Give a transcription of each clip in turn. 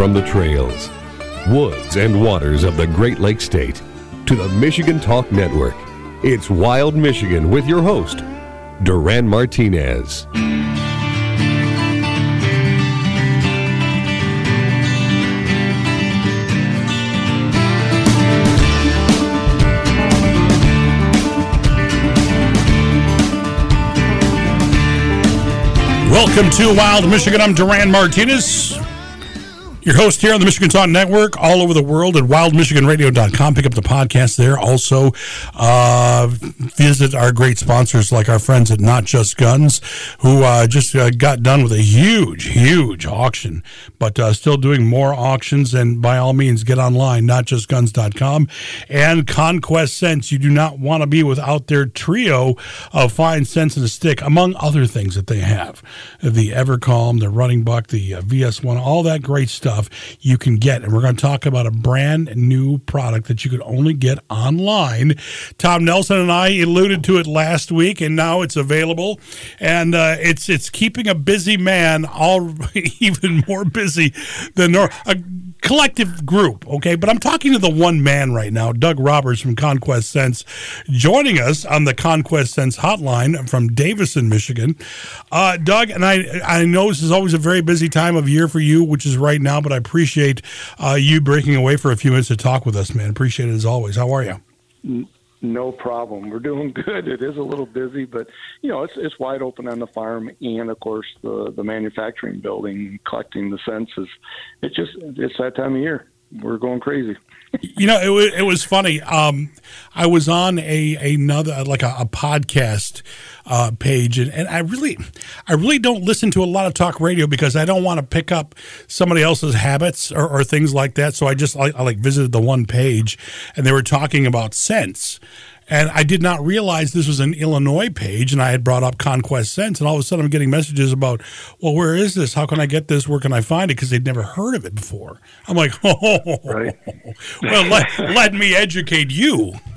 From the trails, woods, and waters of the Great Lakes State to the Michigan Talk Network, it's Wild Michigan with your host, Duran Martinez. Welcome to Wild Michigan. I'm Duran Martinez, your host here on the Michigan Talk Network, all over the world at wildmichiganradio.com. Pick up the podcast there. Also, uh, visit our great sponsors like our friends at Not Just Guns, who uh, just uh, got done with a huge, huge auction, but uh, still doing more auctions. And by all means, get online, notjustguns.com. And Conquest Scents. You do not want to be without their trio of fine scents and a stick, among other things that they have. The Evercalm, the Rutting Buck, the uh, VS1, all that great stuff you can get. And we're going to talk about a brand new product that you could only get online. Tom Nelson and I alluded to it last week, and now it's available. And uh, it's it's keeping a busy man all even more busy than nor- a collective group. Okay, but I'm talking to the one man right now, Doug Roberts from Conquest Scents, joining us on the Conquest Scents hotline from Davison, Michigan. Uh, Doug, and I I know this is always a very busy time of year for you, which is right now, but I appreciate uh, you breaking away for a few minutes to talk with us, man. Appreciate it as always. How are you? No problem. We're doing good. It is a little busy, but you know it's it's wide open on the farm, and of course the the manufacturing building, collecting the census. It just it's that time of year. We're going crazy. you know, it, it was funny. Um, I was on a another like a, a podcast uh, page, and, and I really, I really don't listen to a lot of talk radio because I don't want to pick up somebody else's habits or, or things like that. So I just I, I like visited the one page, and they were talking about scents. And I did not realize this was an Illinois page, and I had brought up Conquest Scents, and all of a sudden I'm getting messages about, well, where is this? How can I get this? Where can I find it? Because they'd never heard of it before. I'm like, oh, right. well, let, let me educate you.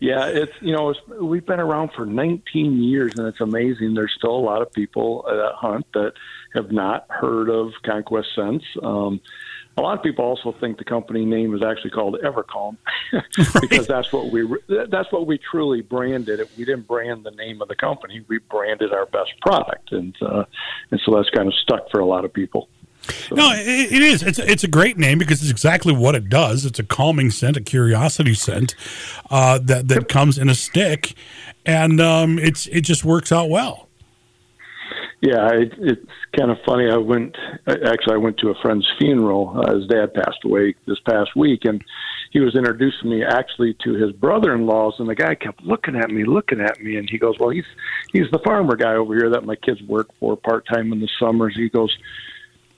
yeah, it's you know it's, we've been around for 19 years, and it's amazing. There's still a lot of people that hunt that have not heard of Conquest Scents. Um, a lot of people also think the company name is actually called Evercalm because that's what we that's what we truly branded it. We didn't brand the name of the company; we branded our best product, and uh, and so that's kind of stuck for a lot of people. So. No, it, it is. It's it's a great name because it's exactly what it does. It's a calming scent, a curiosity scent uh, that that comes in a stick, and um, it's it just works out well. Yeah, it, it's kind of funny. I went actually. I went to a friend's funeral. Uh, his dad passed away this past week, and he was introducing me actually to his brother-in-laws. And the guy kept looking at me, looking at me, and he goes, "Well, he's he's the farmer guy over here that my kids work for part time in the summers." He goes,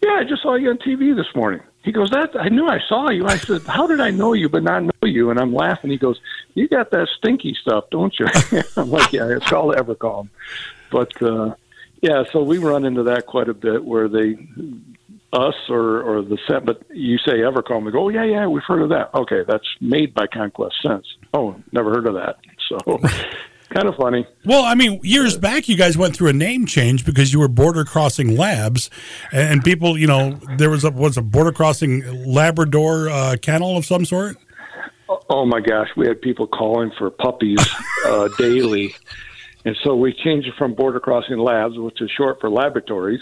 "Yeah, I just saw you on TV this morning." He goes, "That I knew I saw you." I said, "How did I know you but not know you?" And I'm laughing. He goes, "You got that stinky stuff, don't you?" I'm like, "Yeah, it's called Evercalm." But uh, yeah, so we run into that quite a bit where they, us or or the set, but you say Evercalm, they go, oh yeah, yeah, we've heard of that. Okay, that's made by Conquest Scents. Oh, never heard of that. So. kind of funny. Well, I mean, years back, you guys went through a name change because you were Border Crossing Labs, and people, you know, there was a was a Border Crossing Labrador uh, kennel of some sort. Oh my gosh, we had people calling for puppies uh, daily. And so we changed it from Border Crossing Labs, which is short for laboratories,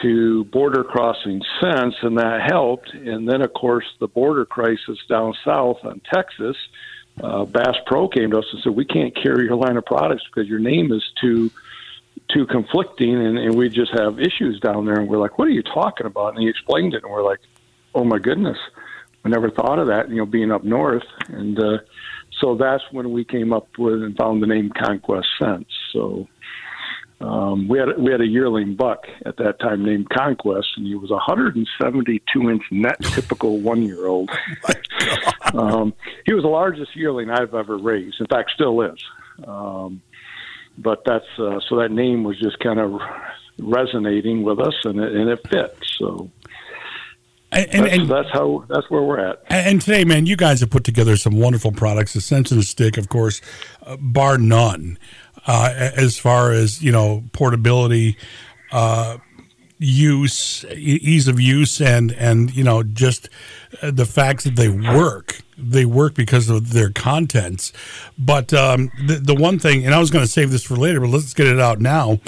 to Border Crossing Scents, and that helped. And then, of course, the border crisis down south in Texas, uh, Bass Pro came to us and said, "We can't carry your line of products because your name is too." too conflicting and, and we just have issues down there and we're like what are you talking about and he explained it and we're like oh my goodness I never thought of that you know being up north and uh so that's when we came up with and found the name Conquest Scents. So um, we had we had a yearling buck at that time named Conquest, and he was a 172 inch net typical one year old. Oh um, he was the largest yearling I've ever raised. In fact, still is. Um, but that's uh, so that name was just kind of resonating with us, and it, and it fit. So and, and, that's, that's, how that's where we're at. And today, man, you guys have put together some wonderful products. The Stick, of course, uh, bar none, uh, as far as you know portability. Uh, use, ease of use, and and you know just uh, the fact that they work. They work because of their contents. But um, the the one thing, and I was going to save this for later, but let's get it out now.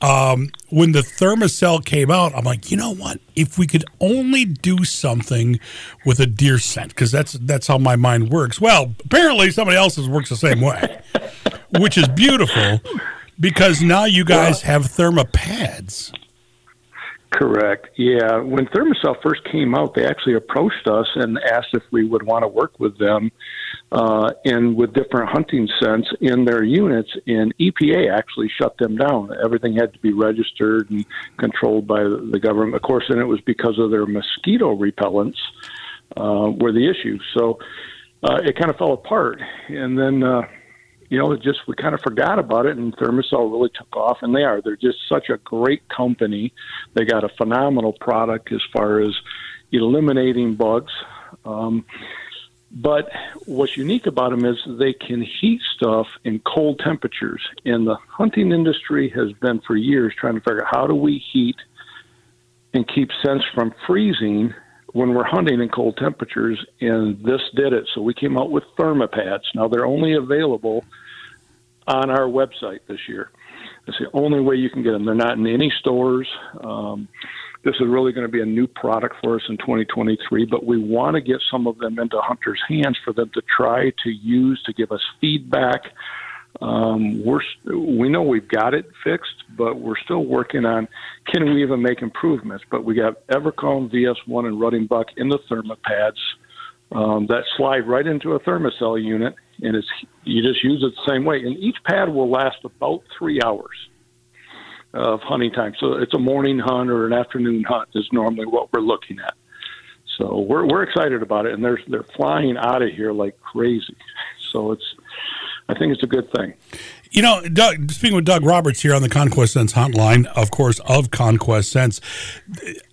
Um, when the Thermacell came out, I'm like, you know what? If we could only do something with a deer scent, because that's that's how my mind works. Well, apparently somebody else's works the same way, which is beautiful because now you guys well, have thermopads. Correct. Yeah. When Thermacell first came out, they actually approached us and asked if we would want to work with them uh, and with different hunting scents in their units. And EPA actually shut them down. Everything had to be registered and controlled by the government. Of course, and it was because of their mosquito repellents uh, were the issue. So uh, it kind of fell apart. And then. You know, just we kind of forgot about it, and Thermacell really took off, and they are. They're just such a great company. They got a phenomenal product as far as eliminating bugs. Um, but what's unique about them is they can heat stuff in cold temperatures. And the hunting industry has been for years trying to figure out how do we heat and keep scents from freezing when we're hunting in cold temperatures. And this did it. So we came out with thermopads. Now they're only available on our website this year. It's the only way you can get them. They're not in any stores. Um, this is really going to be a new product for us in 2023, but we want to get some of them into hunters' hands for them to try to use to give us feedback. Um, we're we know we've got it fixed, but we're still working on can we even make improvements. But we got Evercalm VS1 and Rutting Buck in the thermopads um, that slide right into a Thermacell unit, and it's you just use it the same way. And each pad will last about three hours of hunting time. So it's a morning hunt or an afternoon hunt is normally what we're looking at. So we're we're excited about it, and they're they're flying out of here like crazy. So it's I think it's a good thing. You know, Doug, speaking with Doug Roberts here on the Conquest Scents hotline, of course, of Conquest Scents,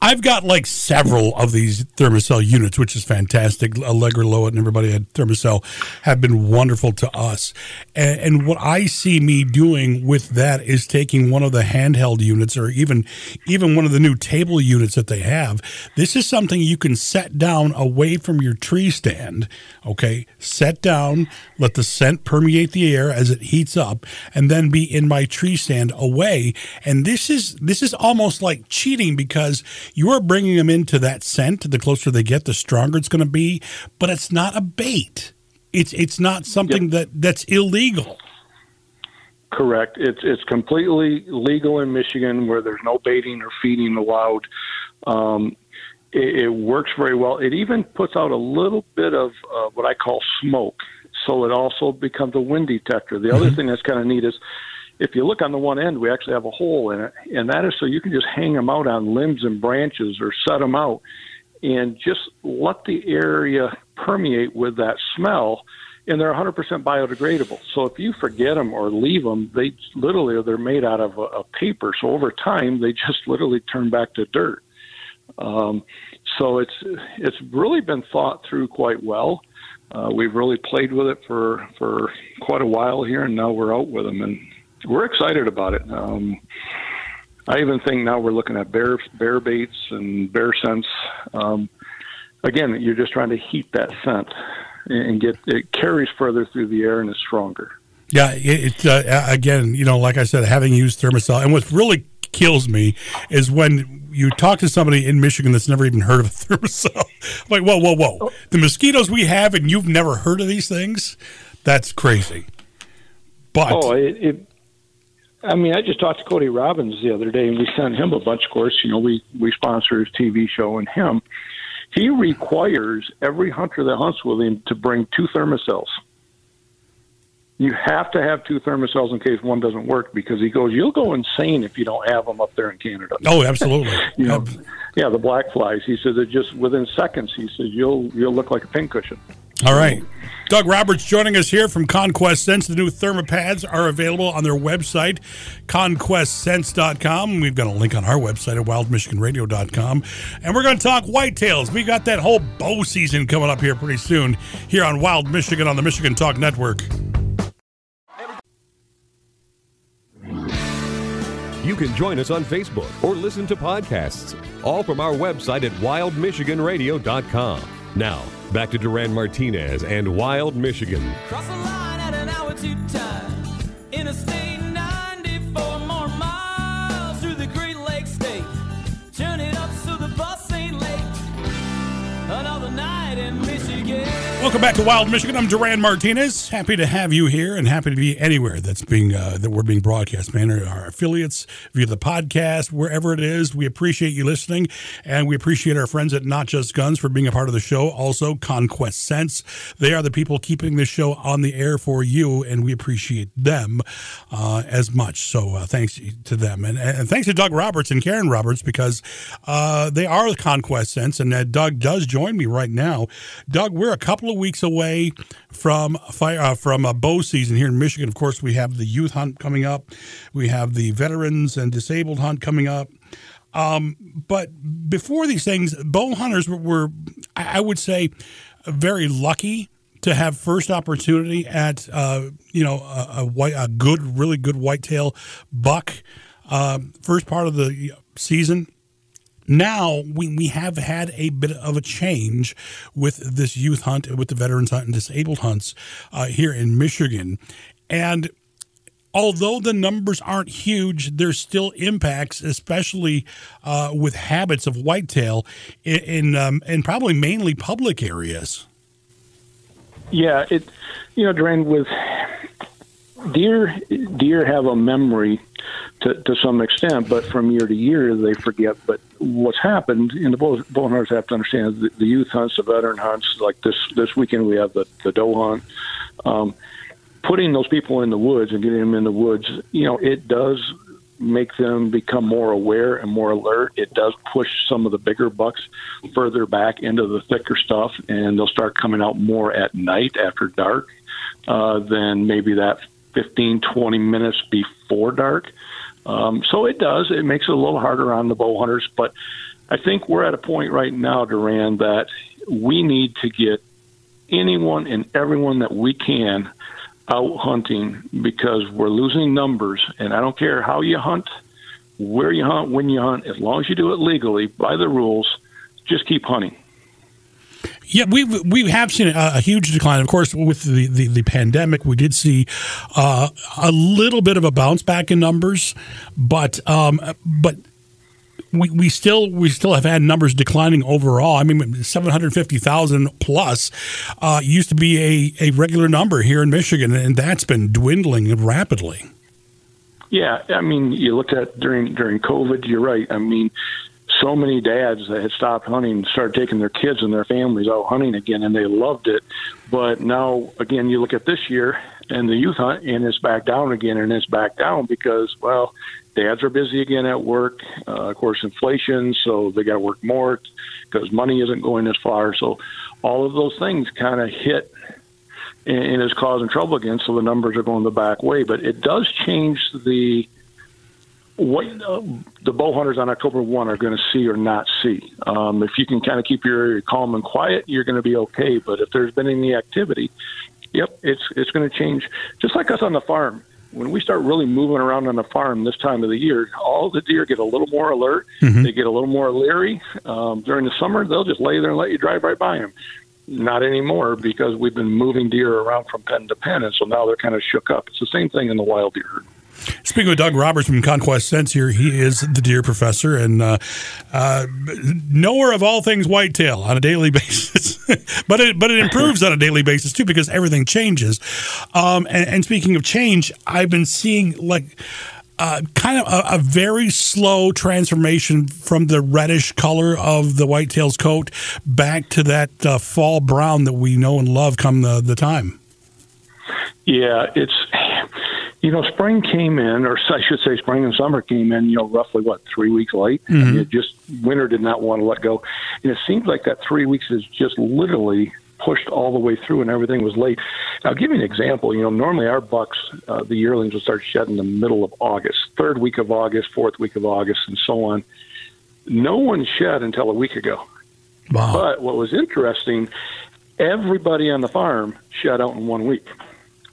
I've got like several of these Thermacell units, which is fantastic. Allegra Lowit and everybody at Thermacell have been wonderful to us. And, and, what I see me doing with that is taking one of the handheld units or even even one of the new table units that they have. This is something you can set down away from your tree stand. Okay, set down, let the scent permeate the air as it heats up and then be in my tree stand away. And this is this is almost like cheating because you are bringing them into that scent. The closer they get, the stronger it's going to be. But it's not a bait. It's it's not something yep. that that's illegal. Correct. It's it's completely legal in Michigan, where there's no baiting or feeding allowed. Um, it, it, works very well. It even puts out a little bit of uh, what I call smoke so it also becomes a wind detector. The mm-hmm. other thing that's kind of neat is if you look on the one end, we actually have a hole in it, and that is so you can just hang them out on limbs and branches or set them out and just let the area permeate with that smell. And they're 100% biodegradable. So if you forget them or leave them, they literally they're made out of a, a paper. So over time, they just literally turn back to dirt. Um, so it's it's really been thought through quite well uh, we've really played with it for for quite a while here, and now we're out with them, and we're excited about it. Um, I even think now we're looking at bear bear baits and bear scents. Um, again, you're just trying to heat that scent and get it carries further through the air and is stronger. Yeah, it's uh, again, you know, like I said, having used Thermacell, and what really kills me is when you talk to somebody in Michigan that's never even heard of a Thermacell. like, whoa, whoa, whoa! The mosquitoes we have, and you've never heard of these things? That's crazy. But oh, it, it I mean, I just talked to Cody Robbins the other day, and we sent him a bunch. Of course, you know, we we sponsor his TV show, and him. He requires every hunter that hunts with him to bring two Thermacells you have to have two Thermacells in case one doesn't work because he goes, you'll go insane if you don't have them up there in Canada. Oh, absolutely. you know, yeah, the black flies. He says it just within seconds. He says you'll you'll look like a pincushion. All right. Doug Roberts joining us here from Conquest Scents. The new thermopads are available on their website, conquestscents.com. We've got a link on our website at wildmichiganradio.com. And we're going to talk whitetails. We got that whole bow season coming up here pretty soon here on Wild Michigan on the Michigan Talk Network. You can join us on Facebook or listen to podcasts, all from our website at wildmichiganradio.com. Now, back to Duran Martinez and Wild Michigan. Welcome back to Wild Michigan. I'm Duran Martinez. Happy to have you here, and happy to be anywhere that's being uh, that we're being broadcast. Man, our, affiliates via the podcast, wherever it is. We appreciate you listening, and we appreciate our friends at Not Just Guns for being a part of the show. Also, Conquest Scents. They are the people keeping the show on the air for you, and we appreciate them uh, as much. So, uh, thanks to them, and, and thanks to Doug Roberts and Karen Roberts because uh, they are Conquest Scents, and uh, Doug does join me right now. Doug, we're a couple of weeks away from fire uh, from a bow season here in Michigan. Of course, we have the youth hunt coming up. We have the veterans and disabled hunt coming up. Um, but before these things, bow hunters were, were, I would say, very lucky to have first opportunity at uh, you know a, a white, a good, really good whitetail buck uh, first part of the season now we, we have had a bit of a change with this youth hunt, with the veterans hunt and disabled hunts uh, here in Michigan. And although the numbers aren't huge, there's still impacts, especially uh, with habits of whitetail in, in, um, in probably mainly public areas. Yeah, it you know, Duran, with deer deer have a memory to, to some extent, but from year to year they forget. But what's happened, and the bow, bow hunters have to understand the, the youth hunts, the veteran hunts. Like this this weekend, we have the the doe hunt. Um, putting those people in the woods and getting them in the woods, you know, it does make them become more aware and more alert. It does push some of the bigger bucks further back into the thicker stuff, and they'll start coming out more at night after dark uh, than maybe that 15, 20 minutes before dark. Um, so it does. It makes it a little harder on the bow hunters, but I think we're at a point right now, Duran, that we need to get anyone and everyone that we can out hunting because we're losing numbers. And I don't care how you hunt, where you hunt, when you hunt, as long as you do it legally by the rules, just keep hunting. Yeah, we we have seen a, a, huge decline. Of course, with the, the, the pandemic, we did see uh, a little bit of a bounce back in numbers, but um, but we, we still we still have had numbers declining overall. I mean, seven hundred fifty thousand plus uh, used to be a, a regular number here in Michigan, and that's been dwindling rapidly. Yeah, I mean, you looked at during during COVID. You're right. I mean, so many dads that had stopped hunting started taking their kids and their families out hunting again, and they loved it. But now, again, you look at this year and the youth hunt, and it's back down again, and it's back down because, well, dads are busy again at work. Uh, of course, inflation, so they got to work more because money isn't going as far. So, all of those things kind of hit and, and is causing trouble again. So the numbers are going the back way, but it does change the what uh, the bow hunters on October 1 are going to see or not see. Um, if you can kind of keep your area calm and quiet, you're going to be okay. But if there's been any activity, yep, it's it's going to change. Just like us on the farm, when we start really moving around on the farm this time of the year, all the deer get a little more alert. Mm-hmm. They get a little more leery. Um, during the summer, they'll just lay there and let you drive right by them. Not anymore because we've been moving deer around from pen to pen, and so now they're kind of shook up. It's the same thing in the wild deer herd. Speaking with Doug Roberts from Conquest Scents here, he is the deer professor and uh, uh, knower of all things whitetail on a daily basis. but it but it improves on a daily basis too because everything changes. Um, and, and, speaking of change, I've been seeing like. Uh, kind of a, a, very slow transformation from the reddish color of the whitetail's coat back to that uh, fall brown that we know and love come the, the time. Yeah, it's you know, spring came in, or I should say, spring and summer came in. You know, roughly what three weeks late. Mm-hmm. I mean, it just winter did not want to let go, and it seems like that three weeks is just literally pushed all the way through, and everything was late. I'll give you an example. You know, normally our bucks, uh, the yearlings, will start shedding the middle of August, third week of August, fourth week of August, and so on. No one shed until a week ago. Wow. But what was interesting, everybody on the farm shed out in one week.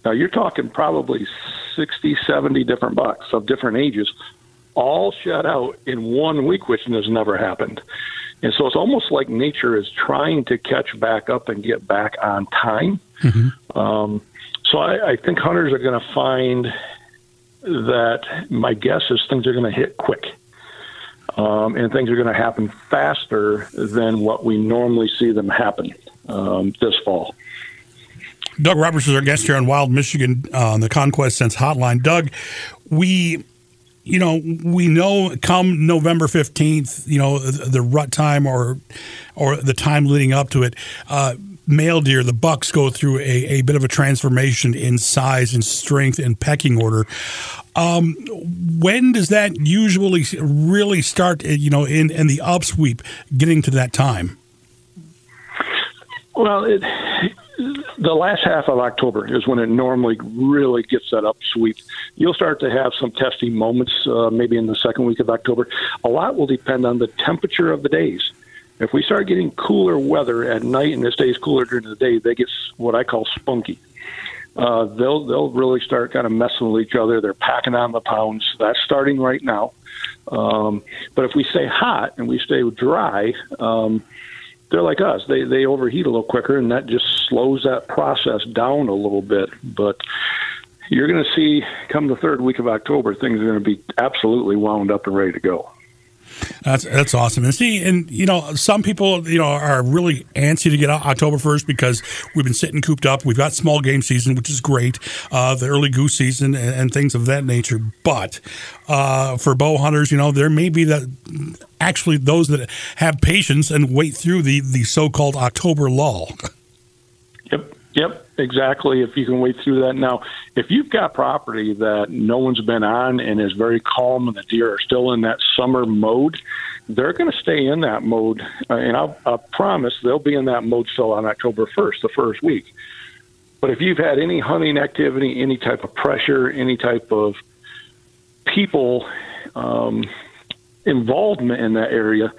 Now you're talking probably 60, 70 different bucks of different ages, all shut out in one week, which has never happened. And so it's almost like nature is trying to catch back up and get back on time. Um, so I, I think hunters are going to find that my guess is things are going to hit quick. Um, and things are going to happen faster than what we normally see them happen um, this fall. Doug Roberts is our guest here on Wild Michigan uh, on the Conquest Scents Hotline. Doug, we, you know, we know come November fifteenth, you know, the, the, rut time or or the time leading up to it. Uh, male deer, the bucks go through a, a bit of a transformation in size and strength and pecking order. Um, when does that usually really start? You know, in in the upsweep, getting to that time. Well, it, the last half of October is when it normally really gets that upsweep. You'll start to have some testing moments, uh, maybe in the second week of October. A lot will depend on the temperature of the days. If we start getting cooler weather at night and it stays cooler during the day, they get what I call spunky. Uh, they'll they'll really start kind of messing with each other. They're packing on the pounds. That's starting right now. Um, but if we stay hot and we stay dry, um, they're like us. They they overheat a little quicker, and that just slows that process down a little bit. But you're going to see come the third week of October, things are going to be absolutely wound up and ready to go. That's that's awesome. And see, and you know, some people you know are really antsy to get out October first because we've been sitting cooped up. We've got small game season, which is great, uh, the early goose season, and, and things of that nature. But uh, for bow hunters, you know, there may be that actually those that have patience and wait through the the so called October lull. Yep. Yep, exactly. If you can wait through that. Now, if you've got property that no one's been on and is very calm and the deer are still in that summer mode, they're going to stay in that mode. Uh, and I'll, I'll promise they'll be in that mode still on October 1st, the first week. But if you've had any hunting activity, any type of pressure, any type of people um, involvement in that area,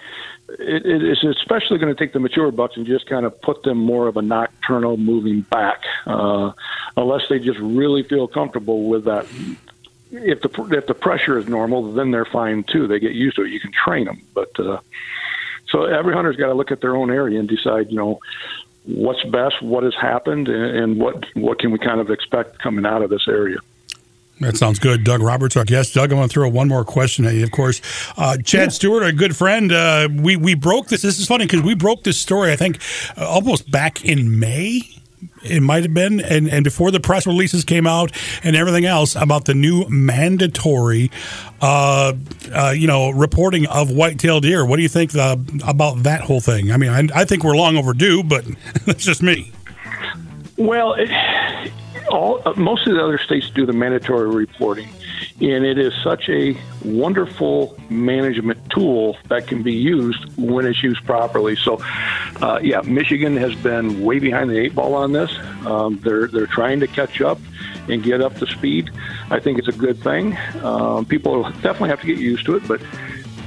it, it is especially going to take the mature bucks and just kind of put them more of a nocturnal moving back, uh, unless they just really feel comfortable with that. If the if the pressure is normal, then they're fine too. They get used to it. You can train them, but uh, so every hunter's got to look at their own area and decide, you know, what's best, what has happened, and, and what what can we kind of expect coming out of this area. That sounds good. Doug Roberts, our guest. Doug, I'm going to throw one more question at you. Of course, uh, Chad yeah. Stewart, a good friend. Uh, we we broke this. This is funny because we broke this story. I think uh, almost back in May. It might have been, and, and before the press releases came out and everything else about the new mandatory, uh, uh, you know, reporting of white-tailed deer. What do you think the, about that whole thing? I mean, I, I think we're long overdue, but that's just me. Well. It- all uh, most of the other states do the mandatory reporting, and it is such a wonderful management tool that can be used when it's used properly. So, uh, yeah, Michigan has been way behind the eight ball on this. Um, they're they're trying to catch up and get up to speed. I think it's a good thing. Um, people definitely have to get used to it, but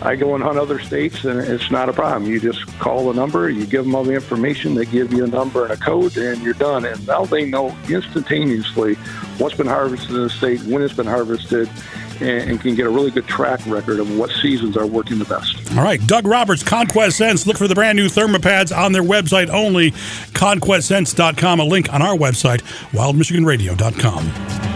I go and hunt other states, and it's not a problem. You just call the number, you give them all the information, they give you a number and a code, and you're done. And now they know instantaneously what's been harvested in the state, when it's been harvested, and, and, can get a really good track record of what seasons are working the best. All right, Doug Roberts, Conquest Scents. Look for the brand new thermopads on their website only, conquestscents.com. A link on our website, wildmichiganradio.com.